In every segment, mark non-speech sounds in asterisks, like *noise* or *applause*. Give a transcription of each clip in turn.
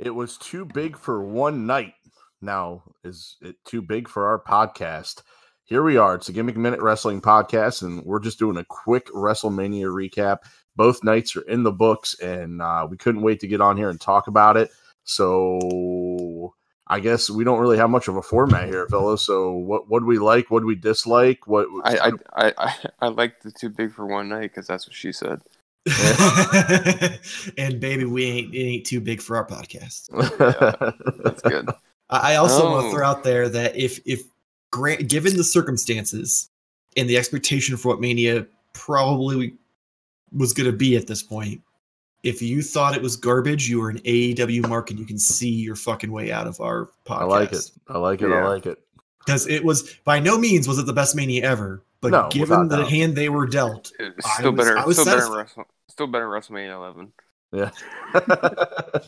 It was too big for one night. Now, is it too big for our podcast? Here we are. It's a Gimmick Minute Wrestling podcast, and we're just doing a quick WrestleMania recap. Both nights are in the books, and uh, we couldn't wait to get on here and talk about it. So, I guess we don't really have much of a format here, fellas. So, what what do we like? What do we dislike? What I I I, *laughs* I, I like the too big for one night because that's what she said. *laughs* and baby, we ain't it ain't too big for our podcast. *laughs* Yeah, that's good. I I also want Oh. Um, to throw out there that if if grant given the circumstances and the expectation for what Mania probably was going to be at this point, if you thought it was garbage, you were an AEW mark and you can see your fucking way out of our podcast. I like it. I like it. I like it. Because it was by no means was it the best Mania ever, but No, given the doubt. hand they were dealt, It's I still was- better. I was Still better. Than. Wrestle, still better WrestleMania 11. Yeah. *laughs*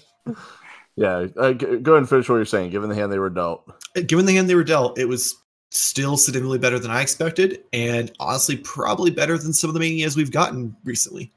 yeah. Uh, go ahead and finish what you're saying. Given the hand they were dealt. given the hand they were dealt, it was still significantly better than I expected, and honestly, probably better than some of the manias we've gotten recently.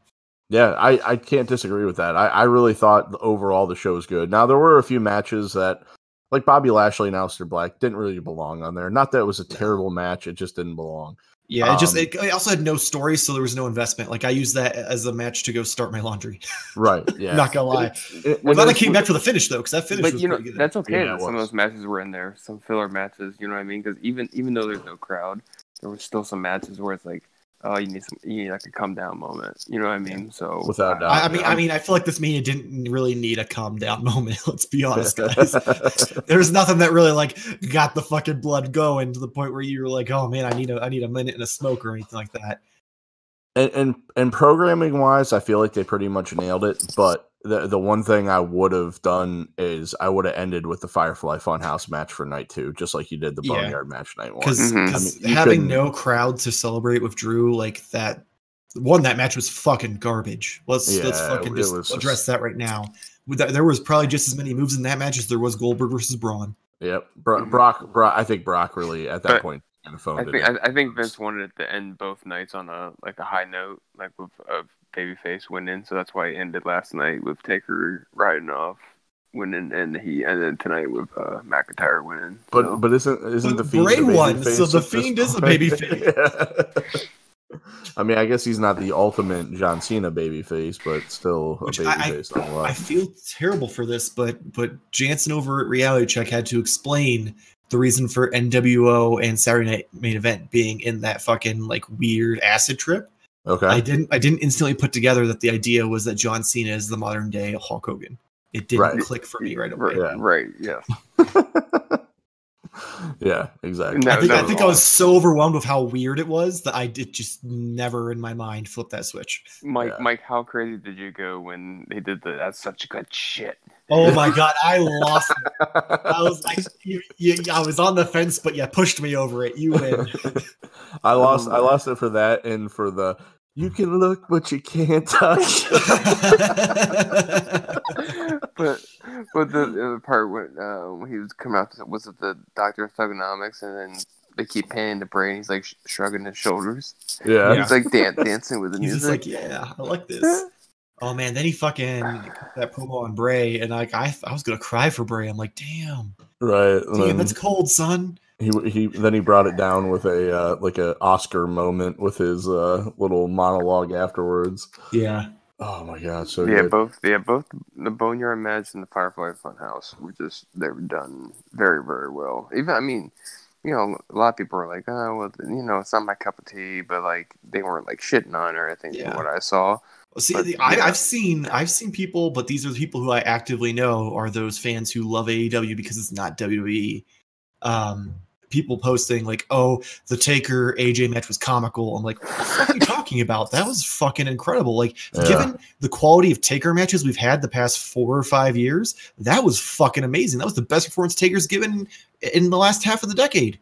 Yeah, I, I can't disagree with that. I, I really thought overall the show was good. Now there were a few matches that, like Bobby Lashley and Aleister Black, didn't really belong on there. Not that it was a terrible match; it just didn't belong. Yeah, it just Um, it, it also had no story, so there was no investment. Like I used that as a match to go start my laundry. Right? *laughs* Yeah. Not gonna lie. It- I'm glad I came back for the finish though, because that finish But was you know good. that's okay. Yeah, that some of those matches were in there, some filler matches. You know what I mean? Because even even though there's no crowd, there was still some matches where it's like, oh, you need some, you need like a come down moment. You know what I mean? So Without doubt. I, I mean, I I'm- mean, I feel like this mania didn't really need a calm down *laughs* moment. Let's be honest, *laughs* guys. There's nothing that really like got the fucking blood going to the point where you were like, oh man, I need a I need a minute and a smoke or anything like that. and, and and programming wise, I feel like they pretty much nailed it. But the the one thing I would have done is I would have ended with the Firefly Funhouse match for night two, just like you did the Yeah. Boneyard match night one. because Mhm. I mean, having no crowd to celebrate with Drew like that. One that match was fucking garbage. Let's let's fucking just address just- that right now. With that, there was probably just as many moves in that match as there was Goldberg versus Braun. Yep, Bro- Brock, Brock. I think Brock really at that But point kind of I phoned it. think in. I, I think Vince wanted it to end both nights on a like a high note, like with of babyface winning. So that's why it ended last night with Taker riding off, winning, and he ended tonight with uh, McIntyre winning. But so. but isn't isn't But the fiend Bray a baby won, face so the Fiend is a *laughs* point? baby face. Yeah. *laughs* I mean, I guess he's not the ultimate John Cena baby face, but still a Which baby I- I- I feel terrible for this, but but Jansen over at Reality Check had to explain the reason for NWO and Saturday Night Main Event being in that fucking like weird acid trip. Okay, I didn't I didn't instantly put together that the idea was that John Cena is the modern day Hulk Hogan. It didn't Right. click for me right away. right, Yeah. right, yeah. *laughs* yeah, exactly. No, I think, that I, was think I was so overwhelmed with how weird it was that I did just never in my mind flip that switch. Mike, Yeah. Mike, how crazy did you go when they did the that's such good shit? Oh my *laughs* god, I lost it. I was like, you, you, I was on the fence, but you pushed me over it. You win. *laughs* I lost. Oh I lost it for that and for the you can look but you can't touch. *laughs* but but the, the other part when uh, when he was coming out was it the Doctor of Thugonomics and then they keep panning to Bray and he's like sh- shrugging his shoulders. yeah. Yeah. He's like dan- *laughs* dancing with the He's music. like, yeah, I like this. Oh man, then he fucking cut that promo on Bray, and like I, I was gonna cry for Bray. I'm like, damn, right. and damn, then that's cold, son. He he then he brought it down with a uh, like a Oscar moment with his uh, little monologue afterwards. Yeah, Oh my god, so yeah, good. both yeah both the Boneyard match and the Firefly Funhouse were just they were done very very well. Even I mean, you know, a lot of people were like, oh well, you know, it's not my cup of tea, but like they weren't like shitting on or anything Yeah. from what I saw. Well, see, But, I, yeah. I've seen, I've seen people, but these are the people who I actively know are those fans who love AEW because it's not WWE. Um, people posting like, "Oh, the Taker AJ match was comical." I'm like, "What are you talking about? That was fucking incredible!" Like, Yeah. given the quality of Taker matches we've had the past four or five years, that was fucking amazing. That was the best performance Taker's given in the last half of the decade.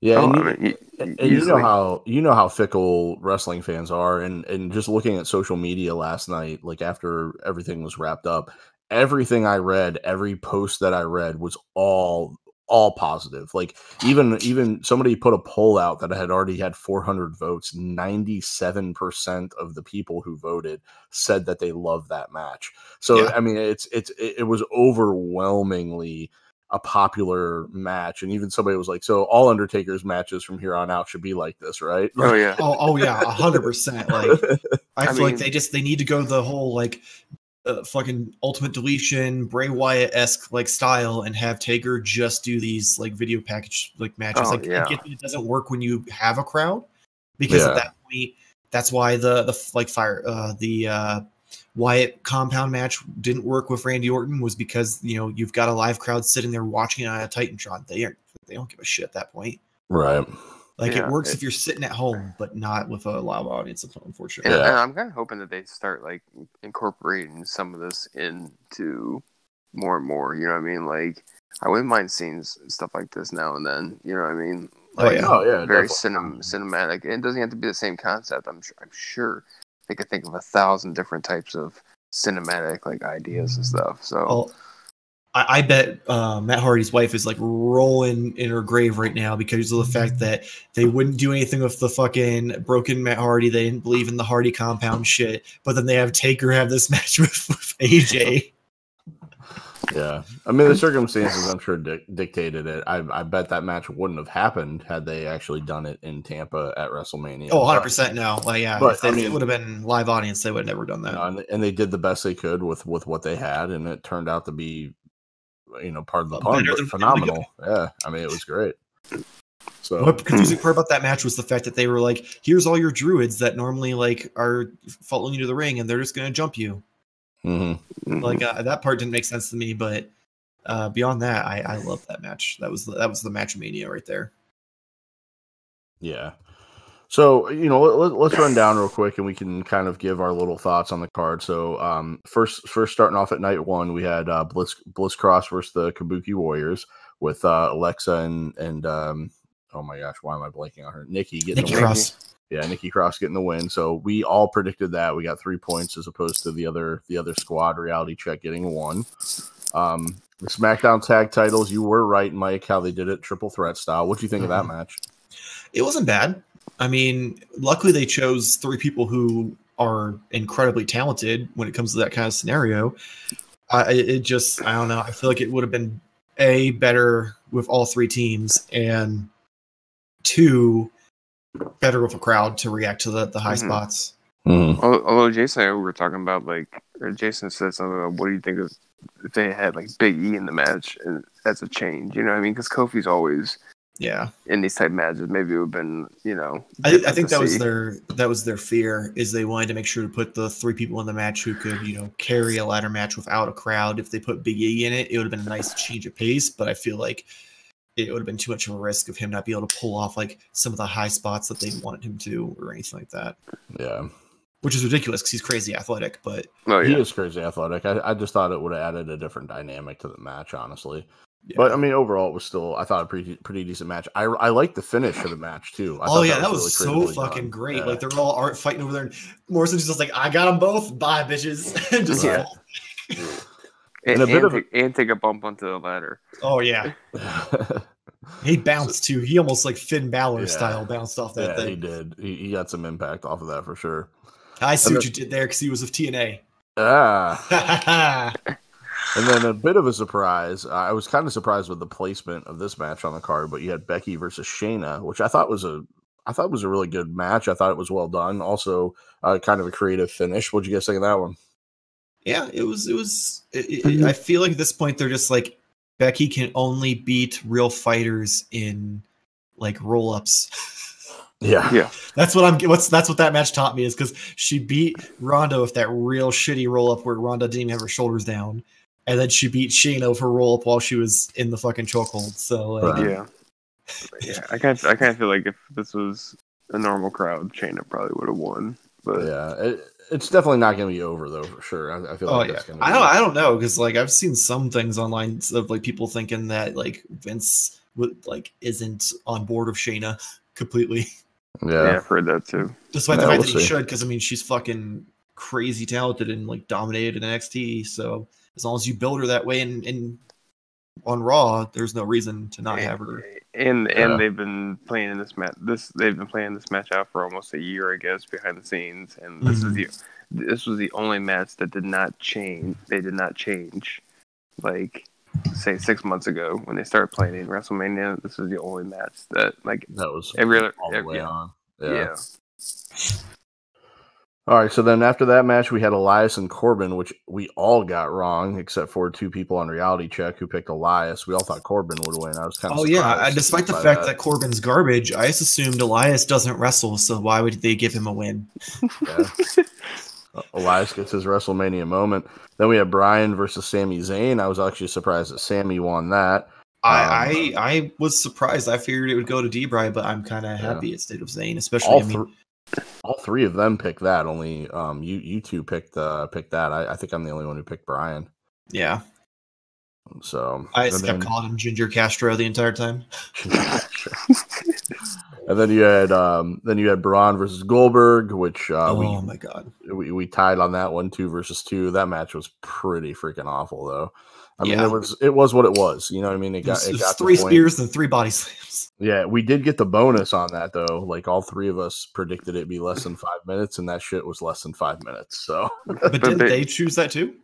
yeah, Oh, and, I you, mean, and you know how you know how fickle wrestling fans are, and and just looking at social media last night, like after everything was wrapped up, everything I read, every post that I read was all all positive. Like even even somebody put a poll out that had already had 400 votes. 97% of the people who voted said that they love that match. So Yeah. I mean, it's it's it, it was overwhelmingly a popular match, and even somebody was like, "So all Undertaker's matches from here on out should be like this, right?" Oh yeah. Oh, oh yeah, a hundred percent. Like *laughs* I, I feel like they just they need to go the whole like uh, fucking ultimate deletion Bray Wyatt esque like style and have Taker just do these like video package like matches. Oh, like I yeah. get that it doesn't work when you have a crowd because Yeah. at that point that's why the the like fire uh the uh Wyatt compound match didn't work with Randy Orton was because you know you've got a live crowd sitting there watching on a Titantron. They aren't they don't give a shit at that point. right. Like Yeah, it works it- if you're sitting at home, but not with a live audience. Unfortunately, And, Yeah. and I'm kind of hoping that they start like incorporating some of this into more and more. You know what I mean? Like I wouldn't mind seeing stuff like this now and then. You know what I mean? Oh, Like, yeah. Oh yeah, very definitely. cinem- mm. cinematic. It doesn't have to be the same concept. I'm sure. I'm sure they could think of a thousand different types of cinematic like ideas and mm. stuff. So Well, I, I bet uh, Matt Hardy's wife is like rolling in her grave right now because of the fact that they wouldn't do anything with the fucking broken Matt Hardy. They didn't believe in the Hardy compound shit, but then they have Taker have this *laughs* match with, with AJ. *laughs* Yeah, I mean the circumstances I'm sure dic- dictated it. I, I bet that match wouldn't have happened had they actually done it in Tampa at WrestleMania. Oh, 100 percent no. Like yeah, But, if, they, I if mean- it would have been live audience, they would have never done you that. know, and, and they did the best they could with with what they had, and it turned out to be, you know, part of the Uh, pun, better but phenomenal. Yeah, I mean it was great. So What confusing part about that match was the fact that they were like, "Here's all your druids that normally like are following you to the ring, and they're just gonna jump you." mhm. mhm. Like uh, that part didn't make sense to me, but uh, beyond that, I, I love that match. That was that was the match mania right there. Yeah. So you know, let, us run down real quick, and we can kind of give our little thoughts on the card. So, um, first, first starting off at night one, we had uh, Bliss Bliss Cross versus the Kabuki Warriors with uh, Alexa and and um, oh my gosh, why am I blanking on her? Nikki getting Nikki the win. Cross. Yeah, Nikki Cross getting the win. So we all predicted that. We got three points as opposed to the other the other squad. Reality check getting one. Um, the SmackDown tag titles, you were right, Mike, how they did it, triple threat style. What do you think of that match? It wasn't bad. I mean, luckily they chose three people who are incredibly talented when it comes to that kind of scenario. I it it just I don't know. I feel like it would have been a better with all three teams and two better with a crowd to react to the the high Mhm. spots. Mm-hmm. Although Jason and I were talking about like, or Jason said something about what do you think of if they had like Big E in the match and as a change? You know what I mean? Because Kofi's always Yeah. in these type matches. Maybe it would have been, you know. I, I think to that was their that was their fear is they wanted to make sure to put the three people in the match who could you know carry a ladder match without a crowd. If they put Big E in it, it would have been a nice change of pace. But I feel like it would have been too much of a risk of him not be able to pull off like some of the high spots that they wanted him to or anything like that. Yeah. Which is ridiculous because he's crazy athletic. But Oh He is crazy athletic. I, I just thought it would have added a different dynamic to the match, honestly. Yeah. But I mean, overall, it was still I thought a pretty pretty decent match. I I liked the finish of the match too. I oh yeah, that was, really so fucking done. great. Yeah. Like they're all art fighting over there, and Morrison's just like, "I got them both, bye bitches." *laughs* And just Yeah. And And, a bit and of a- and take a bump onto the ladder. oh yeah, *laughs* he bounced too. He almost like Finn Balor Yeah. style bounced off that yeah, he did. He, he got some impact off of that for sure. I see And what the- you did there because he was of TNA. Ah, *laughs* and then a bit of a surprise. I was kind of surprised with the placement of this match on the card, but you had Becky versus Shayna, which I thought was a I thought was a really good match. I thought it was well done. Also, uh, kind of a creative finish. What'd you guys think of that one? yeah, it was. It was. It, it, I feel like at this point they're just like Becky can only beat real fighters in like roll ups. Yeah, *laughs* Yeah. That's what I'm. What's that's what that match taught me is because she beat Ronda with that real shitty roll up where Ronda didn't even have her shoulders down, and then she beat Shayna with her roll up while she was in the fucking chokehold. So like, Right. Yeah. Yeah. I kind of, I kind of feel like if this was a normal crowd, Shayna probably would have won. But yeah. It, it's definitely not going to be over though, for sure. I, I feel oh like yeah, that's going I don't. I don't know because like I've seen some things online of like people thinking that like Vince would like isn't on board of Shayna completely, *laughs* yeah, Yeah, I've heard that too. despite Yeah, the fact we'll that he see. should. Because I mean, she's fucking crazy talented and like dominated in NXT. So as long as you build her that way and and on Raw, there's no reason to not have her. And Yeah. and they've been playing in this match. This they've been playing this match out for almost a year, I guess, behind the scenes. And this is mm-hmm. the this was the only match that did not change. They did not change, like say six months ago when they started playing in WrestleMania. This is the only match that like That was every other every, way yeah, on. yeah. All right, so then after that match, we had Elias and Corbin, which we all got wrong, except for two people on Reality Check who picked Elias. We all thought Corbin would win. I was kind of surprised. Oh yeah, despite the fact that. Corbin's garbage, I just assumed Elias doesn't wrestle, so why would they give him a win? Yeah. *laughs* Elias gets his WrestleMania moment. Then we have Bryan versus Sami Zayn. I was actually surprised that Sami won that. I, um, I I was surprised. I figured it would go to D-Bry, but I'm kind of Yeah. happy it stayed with Zayn, especially. All, I mean, all three of them picked that. Only um, you you two picked uh, picked that. I, I think I'm the only one who picked Bryan. yeah, So I just kept then- calling him Ginger Castro the entire time. *laughs* and then you had um, then you had Braun versus Goldberg, which uh, oh we my god! we, we tied on that one two versus two. That match was pretty freaking awful though. I mean, Yeah. it was it was what it was. You know what I mean? It It was, got it it got three spears and three body *laughs* slams. Yeah, we did get the bonus on that though. Like all three of us predicted it'd be less than five minutes, and that shit was less than five minutes. So But *laughs* But didn't they- they choose that too?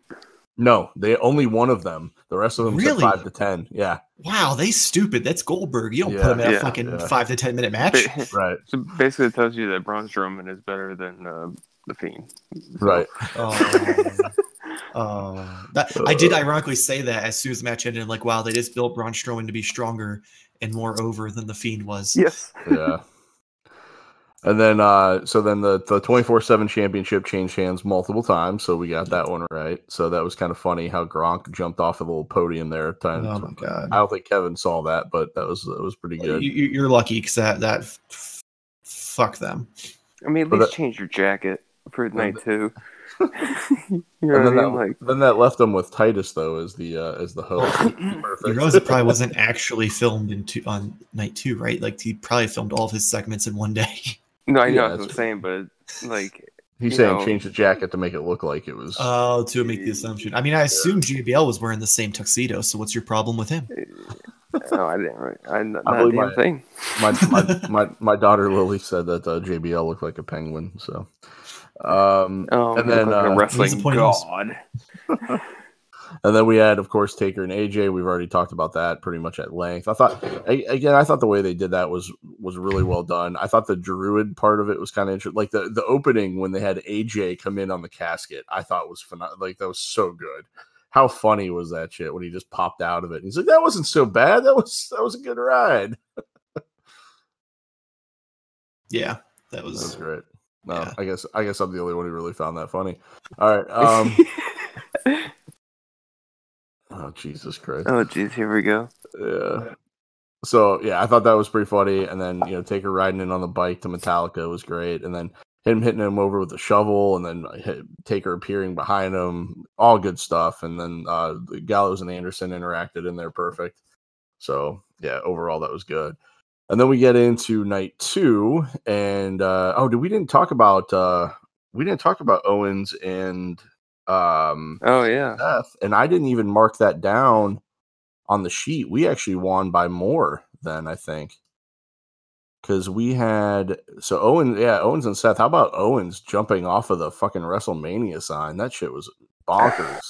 no, they only one of them. The rest of them Really? said five to ten. Yeah, Wow, they stupid. That's Goldberg. You don't Yeah, put him in a fucking yeah. five to ten minute match. Ba- *laughs* right, so basically, it tells you that Braun Strowman is better than uh, the Fiend. So- right. Oh, oh. That, I did ironically say that as soon as the match ended. Like, wow, they just built Braun Strowman to be stronger and more over than the Fiend was. Yes. Yeah. And then, uh, so then the the twenty four seven championship changed hands multiple times, so we got that one right. So that was kind of funny how Gronk jumped off a little podium there. Time, Oh my god. I don't think Kevin saw that, but that was that was pretty good. you- you're lucky because that that f- fuck them. I mean, at But least that- change your jacket for night two. You And know what I then, mean? that, Like, then that left him with Titus though as the uh, as the host. You Perfect. *laughs* realize it probably wasn't actually filmed in two, on night two, right? Like he probably filmed all of his segments in one day. no, I know Yeah, what I'm that's- saying, but like, He's saying know- change the jacket to make it look like it was. Oh, to make the assumption. I mean, I assume JBL was wearing the same tuxedo. So what's your problem with him? no, I didn't. Really, I not, I believe damn my- thing. my, my *laughs* my my daughter Lily said that uh, JBL looked like a penguin. So, um, Oh, And then, look like uh, a wrestling disappointing god. *laughs* and then we had, of course, Taker and AJ. We've already talked about that pretty much at length. I thought, again, I thought the way they did that was was really well done. I thought the Druid part of it was kind of interesting. Like the the opening when they had AJ come in on the casket, I thought was phenomenal. Like that was so good. How funny was that shit when he just popped out of it? He's like, "That wasn't so bad. That was that was a good ride." *laughs* Yeah, that That was was. great. No, Yeah. I guess I guess I'm the only one who really found that funny. All right. Um, *laughs* oh Jesus Christ. oh, jeez, here we go. Yeah. So yeah, I thought that was pretty funny. And then you know, Taker riding in on the bike to Metallica was great. And then him hitting him over with the shovel, and then hit, Taker appearing behind him, all good stuff. And then uh, the Gallows and Anderson interacted in there perfect. So yeah, overall that was good. And then we get into night two, and uh, oh, did we didn't talk about uh, we didn't talk about Owens and um, Oh yeah. Seth, and I didn't even mark that down on the sheet. We actually won by more than I think. Because we had so Owens, yeah, Owens and Seth. How about Owens jumping off of the fucking WrestleMania sign? That shit was *laughs* bonkers.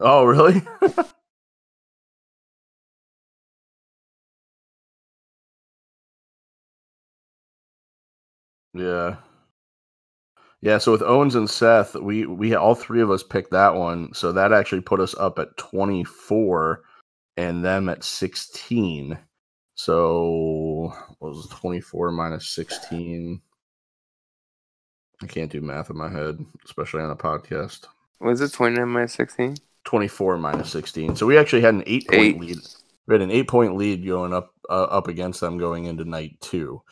oh, really? *laughs* yeah. Yeah, so with Owens and Seth, we we all three of us picked that one, so that actually put us up at 24 and them at 16. So what was it, 24 minus 16? I can't do math in my head, especially on a podcast. Was it 29 minus 16? 24 minus 16. So we actually had an 8 point Eight. lead. We had an 8 point lead going up uh, up against them going into night 2.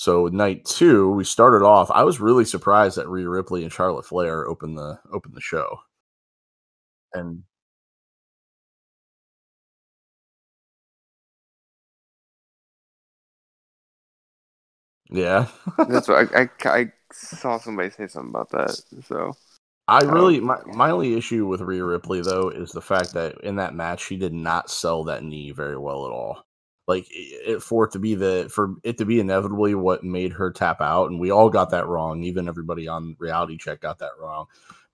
So night 2, we started off. I was really surprised that Rhea Ripley and Charlotte Flair opened the opened the show. And yeah. That's what I, I, *laughs* I saw somebody say something about that. So I Oh. really my, my only issue with Rhea Ripley though is the fact that in that match she did not sell that knee very well at all. Like it, for it to be the for it to be inevitably what made her tap out, and we all got that wrong. Even everybody on Reality Check got that wrong.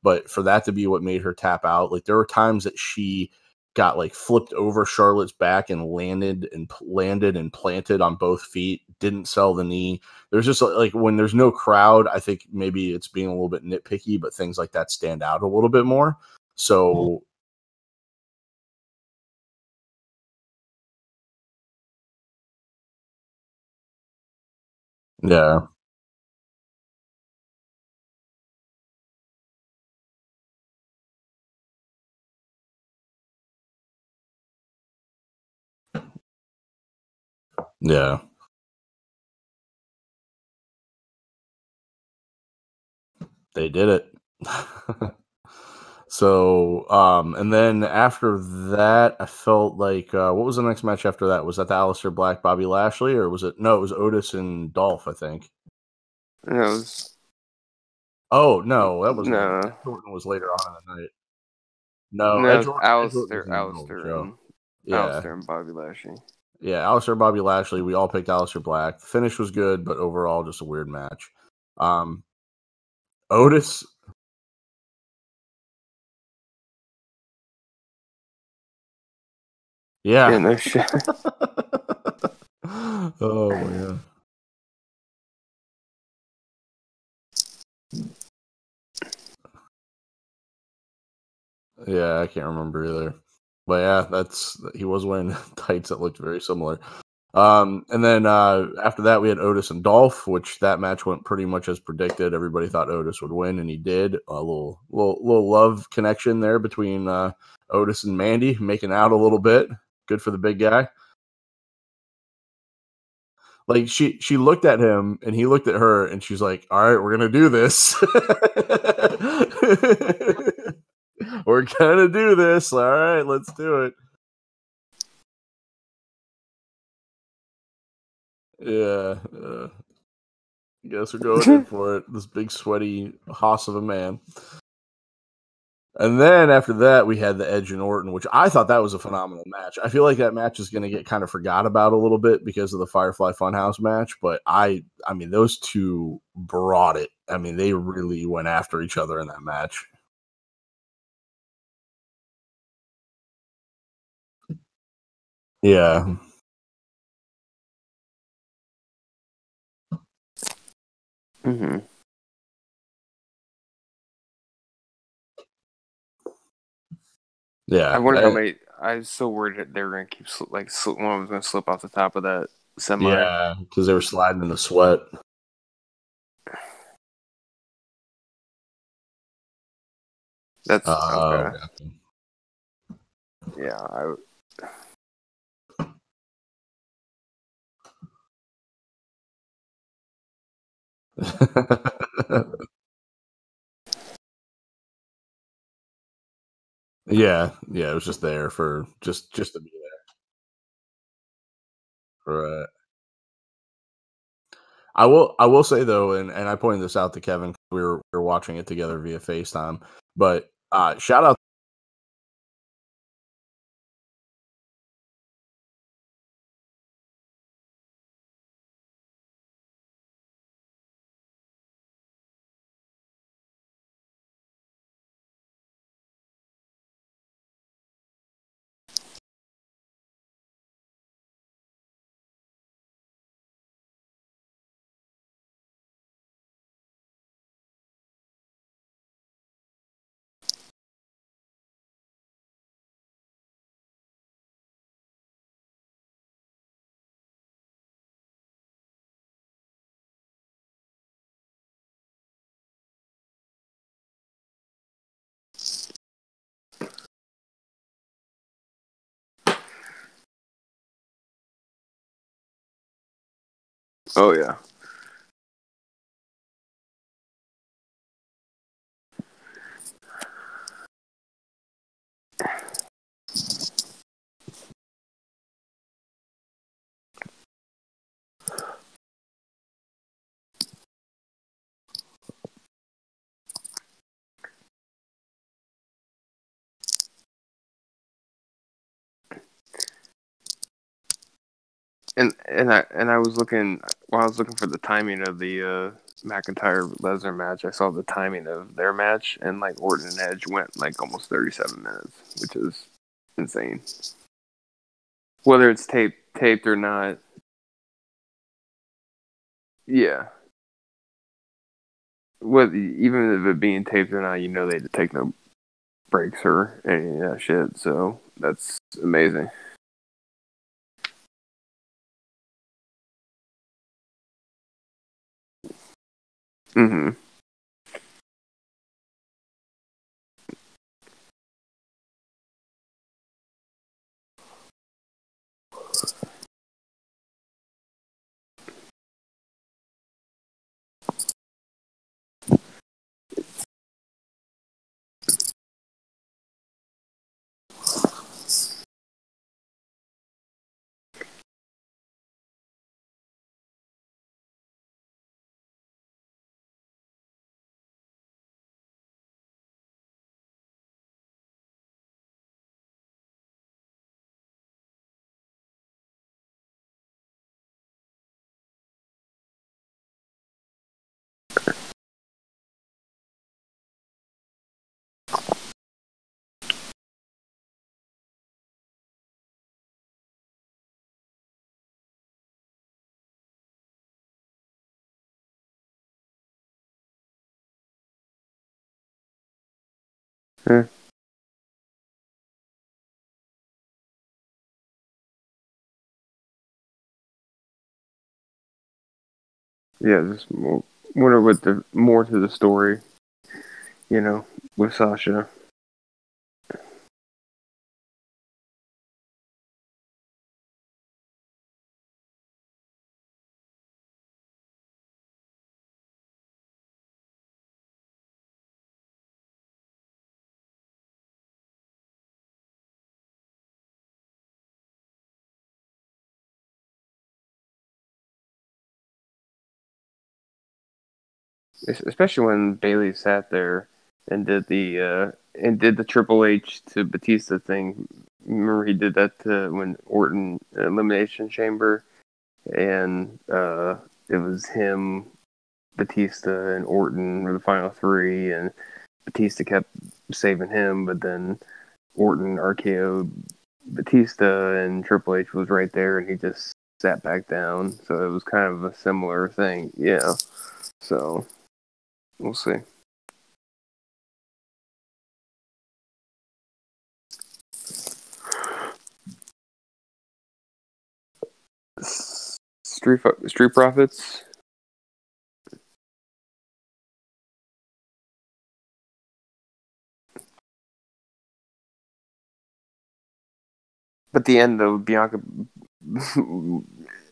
But for that to be what made her tap out, like there were times that she got like flipped over Charlotte's back and landed and landed and planted on both feet. Didn't sell the knee there's just like when there's no crowd, I think maybe it's being a little bit nitpicky, but things like that stand out a little bit more. So yeah, yeah, they did it. *laughs* so um and then after that I felt like uh what was the next match after that? Was that the Aleister Black Bobby Lashley or was it no, it was Otis and Dolph, I think. it was Oh no, that was No. Orton was later on in the night. No, no, Edge it was Orton- Edge Aleister, in the middle of the Aleister, and, Yeah. Aleister and Bobby Lashley. Yeah, Aleister Bobby Lashley. We all picked Aleister Black. The finish was good, but overall just a weird match. Um Otis. Yeah, Yeah. no shit. *laughs* *laughs* oh man. Yeah, I can't remember either. But yeah, that's he was wearing *laughs* tights that looked very similar. Um, and then uh, after that, we had Otis and Dolph, which that match went pretty much as predicted. Everybody thought Otis would win, and he did. A little, little, little love connection there between uh, Otis and Mandy, making out a little bit. Good for the big guy. Like she, she looked at him, and he looked at her, and she's like, "All right, we're gonna do this. *laughs* we're gonna do this. All right, let's do it." Yeah. Uh, I guess we're going in *laughs* for it. This big sweaty hoss of a man. And then after that, we had the Edge and Orton, which I thought that was a phenomenal match. I feel like that match is going to get kind of forgot about a little bit because of the Firefly Funhouse match, but I, I mean, those two brought it. I mean, they really went after each other in that match. Yeah. Mm hmm Yeah. I wonder Uh, how many. I was so worried that they were gonna keep sli- like sli- one was gonna slip off the top of that semi. Yeah, because they were sliding in the sweat. That's okay. okay. Yeah, I, *laughs* yeah, yeah, it was just there for just just to be there. Right. I will I will say though, and, and I pointed this out to Kevin. We were we were watching it together via FaceTime. But uh shout out oh yeah. And and I and I was looking while I was looking for the timing of the uh, McIntyre Lesnar match. I saw the timing of their match, and like Orton and Edge went like almost thirty seven minutes, which is insane. Whether it's taped taped or not, yeah. What even if it being taped or not, you know they take no breaks or any of that shit. So that's amazing. Mm-hmm. Yeah, just more, wonder what the more to the story, you know, with Sasha. Especially when Bayley sat there and did the uh, and did the Triple H to Batista thing. He did that to when Orton Elimination Chamber, and uh, it was him, Batista, and Orton were the final three, and Batista kept saving him, but then Orton RKO Batista, and Triple H was right there, and he just sat back down. So it was kind of a similar thing, yeah. So we'll see. Street Street Profits. But the end though, Bianca *laughs*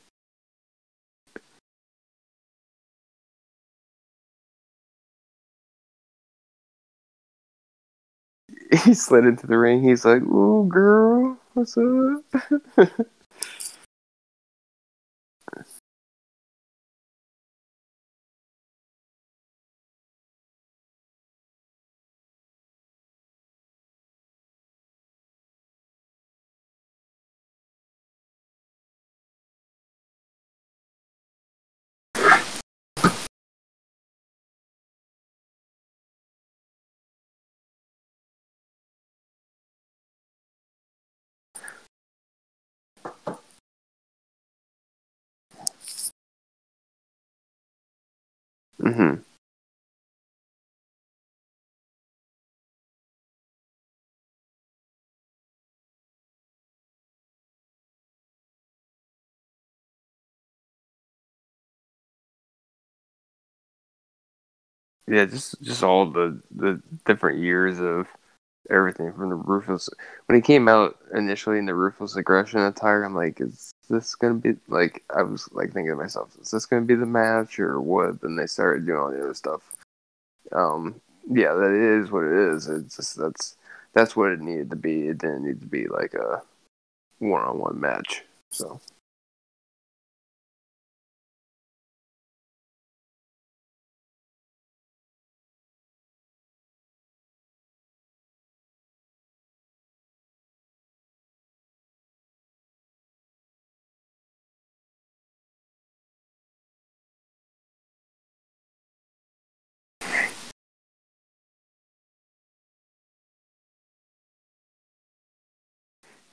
*laughs* he slid into the ring. He's like, "Ooh, girl, what's up?" *laughs* hmm Yeah, just just all the the different years of everything from the ruthless when he came out initially in the ruthless aggression attire. I'm like, is this gonna be like? I was like thinking to myself, is this gonna be the match or what? Then they started doing all the other stuff. Um, yeah, that is what it is. It's just that's that's what it needed to be. It didn't need to be like a one on one match. So.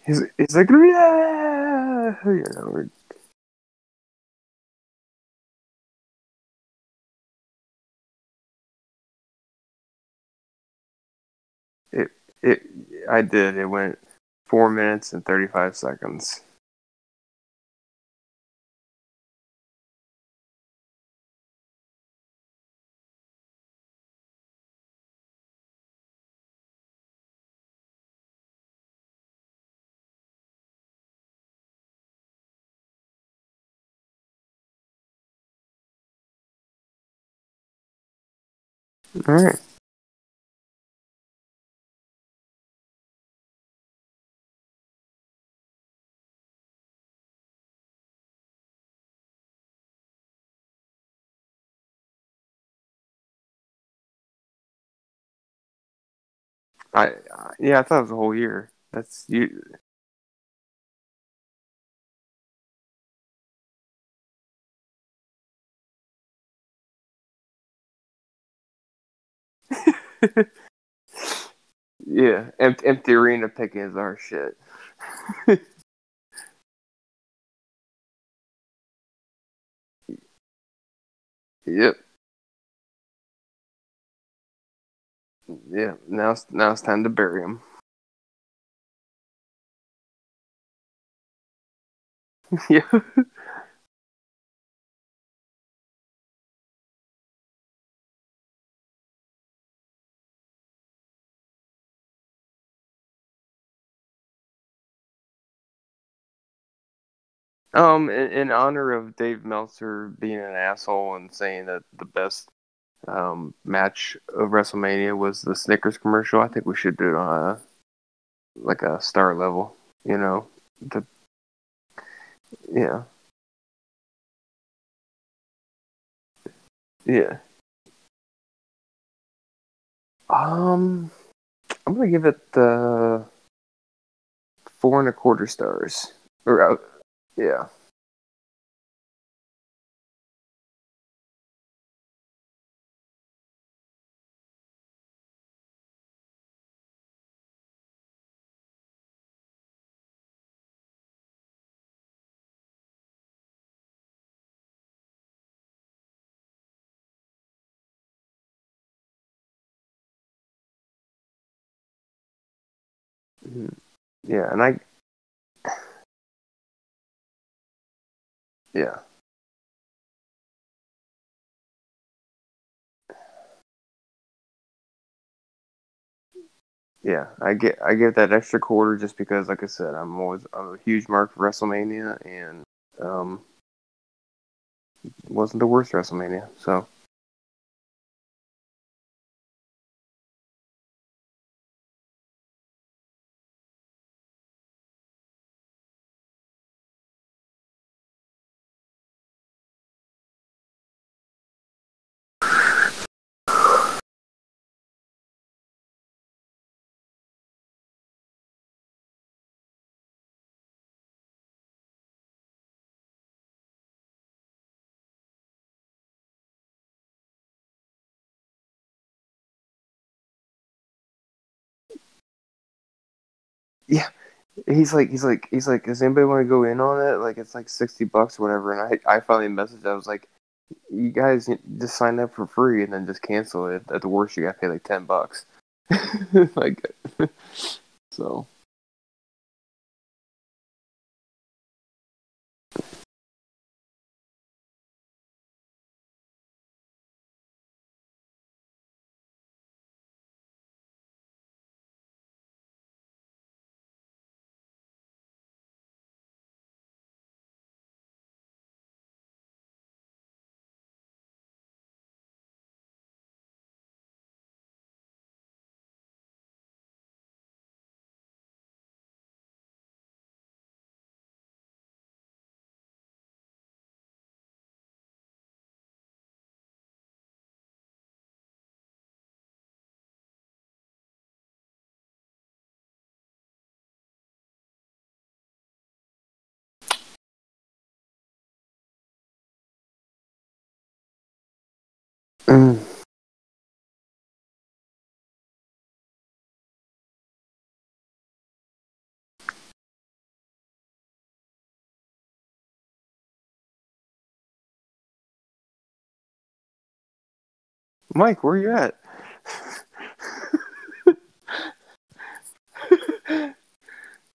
He's, he's like, yeah, you know, it, it, I did. It went four minutes and 35 seconds. All right. I, I yeah, I thought it was a whole year. That's you. Yeah, empty, empty arena picking is our shit. *laughs* yep. Yeah. Now it's now it's time to bury him. *laughs* yeah. Um, in, in honor of Dave Meltzer being an asshole and saying that the best um, match of WrestleMania was the Snickers commercial, I think we should do it on a like a star level. You know, the yeah, yeah. Um, I'm gonna give it the four and a quarter stars. Or uh, yeah. Mhm. Yeah, and I yeah. Yeah, I get I give that extra quarter just because, like I said, I'm always I'm a huge mark for WrestleMania, and um, wasn't the worst WrestleMania. So yeah, he's like he's like he's like, does anybody want to go in on it? Like it's like sixty bucks or whatever. And I I finally messaged. I was like, you guys just sign up for free and then just cancel it. At the worst, you got to pay like ten bucks. *laughs* like *laughs* so. Mm. Mike, where are you at?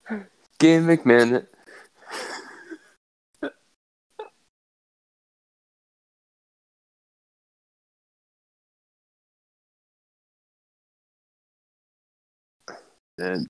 *laughs* Game McMahon And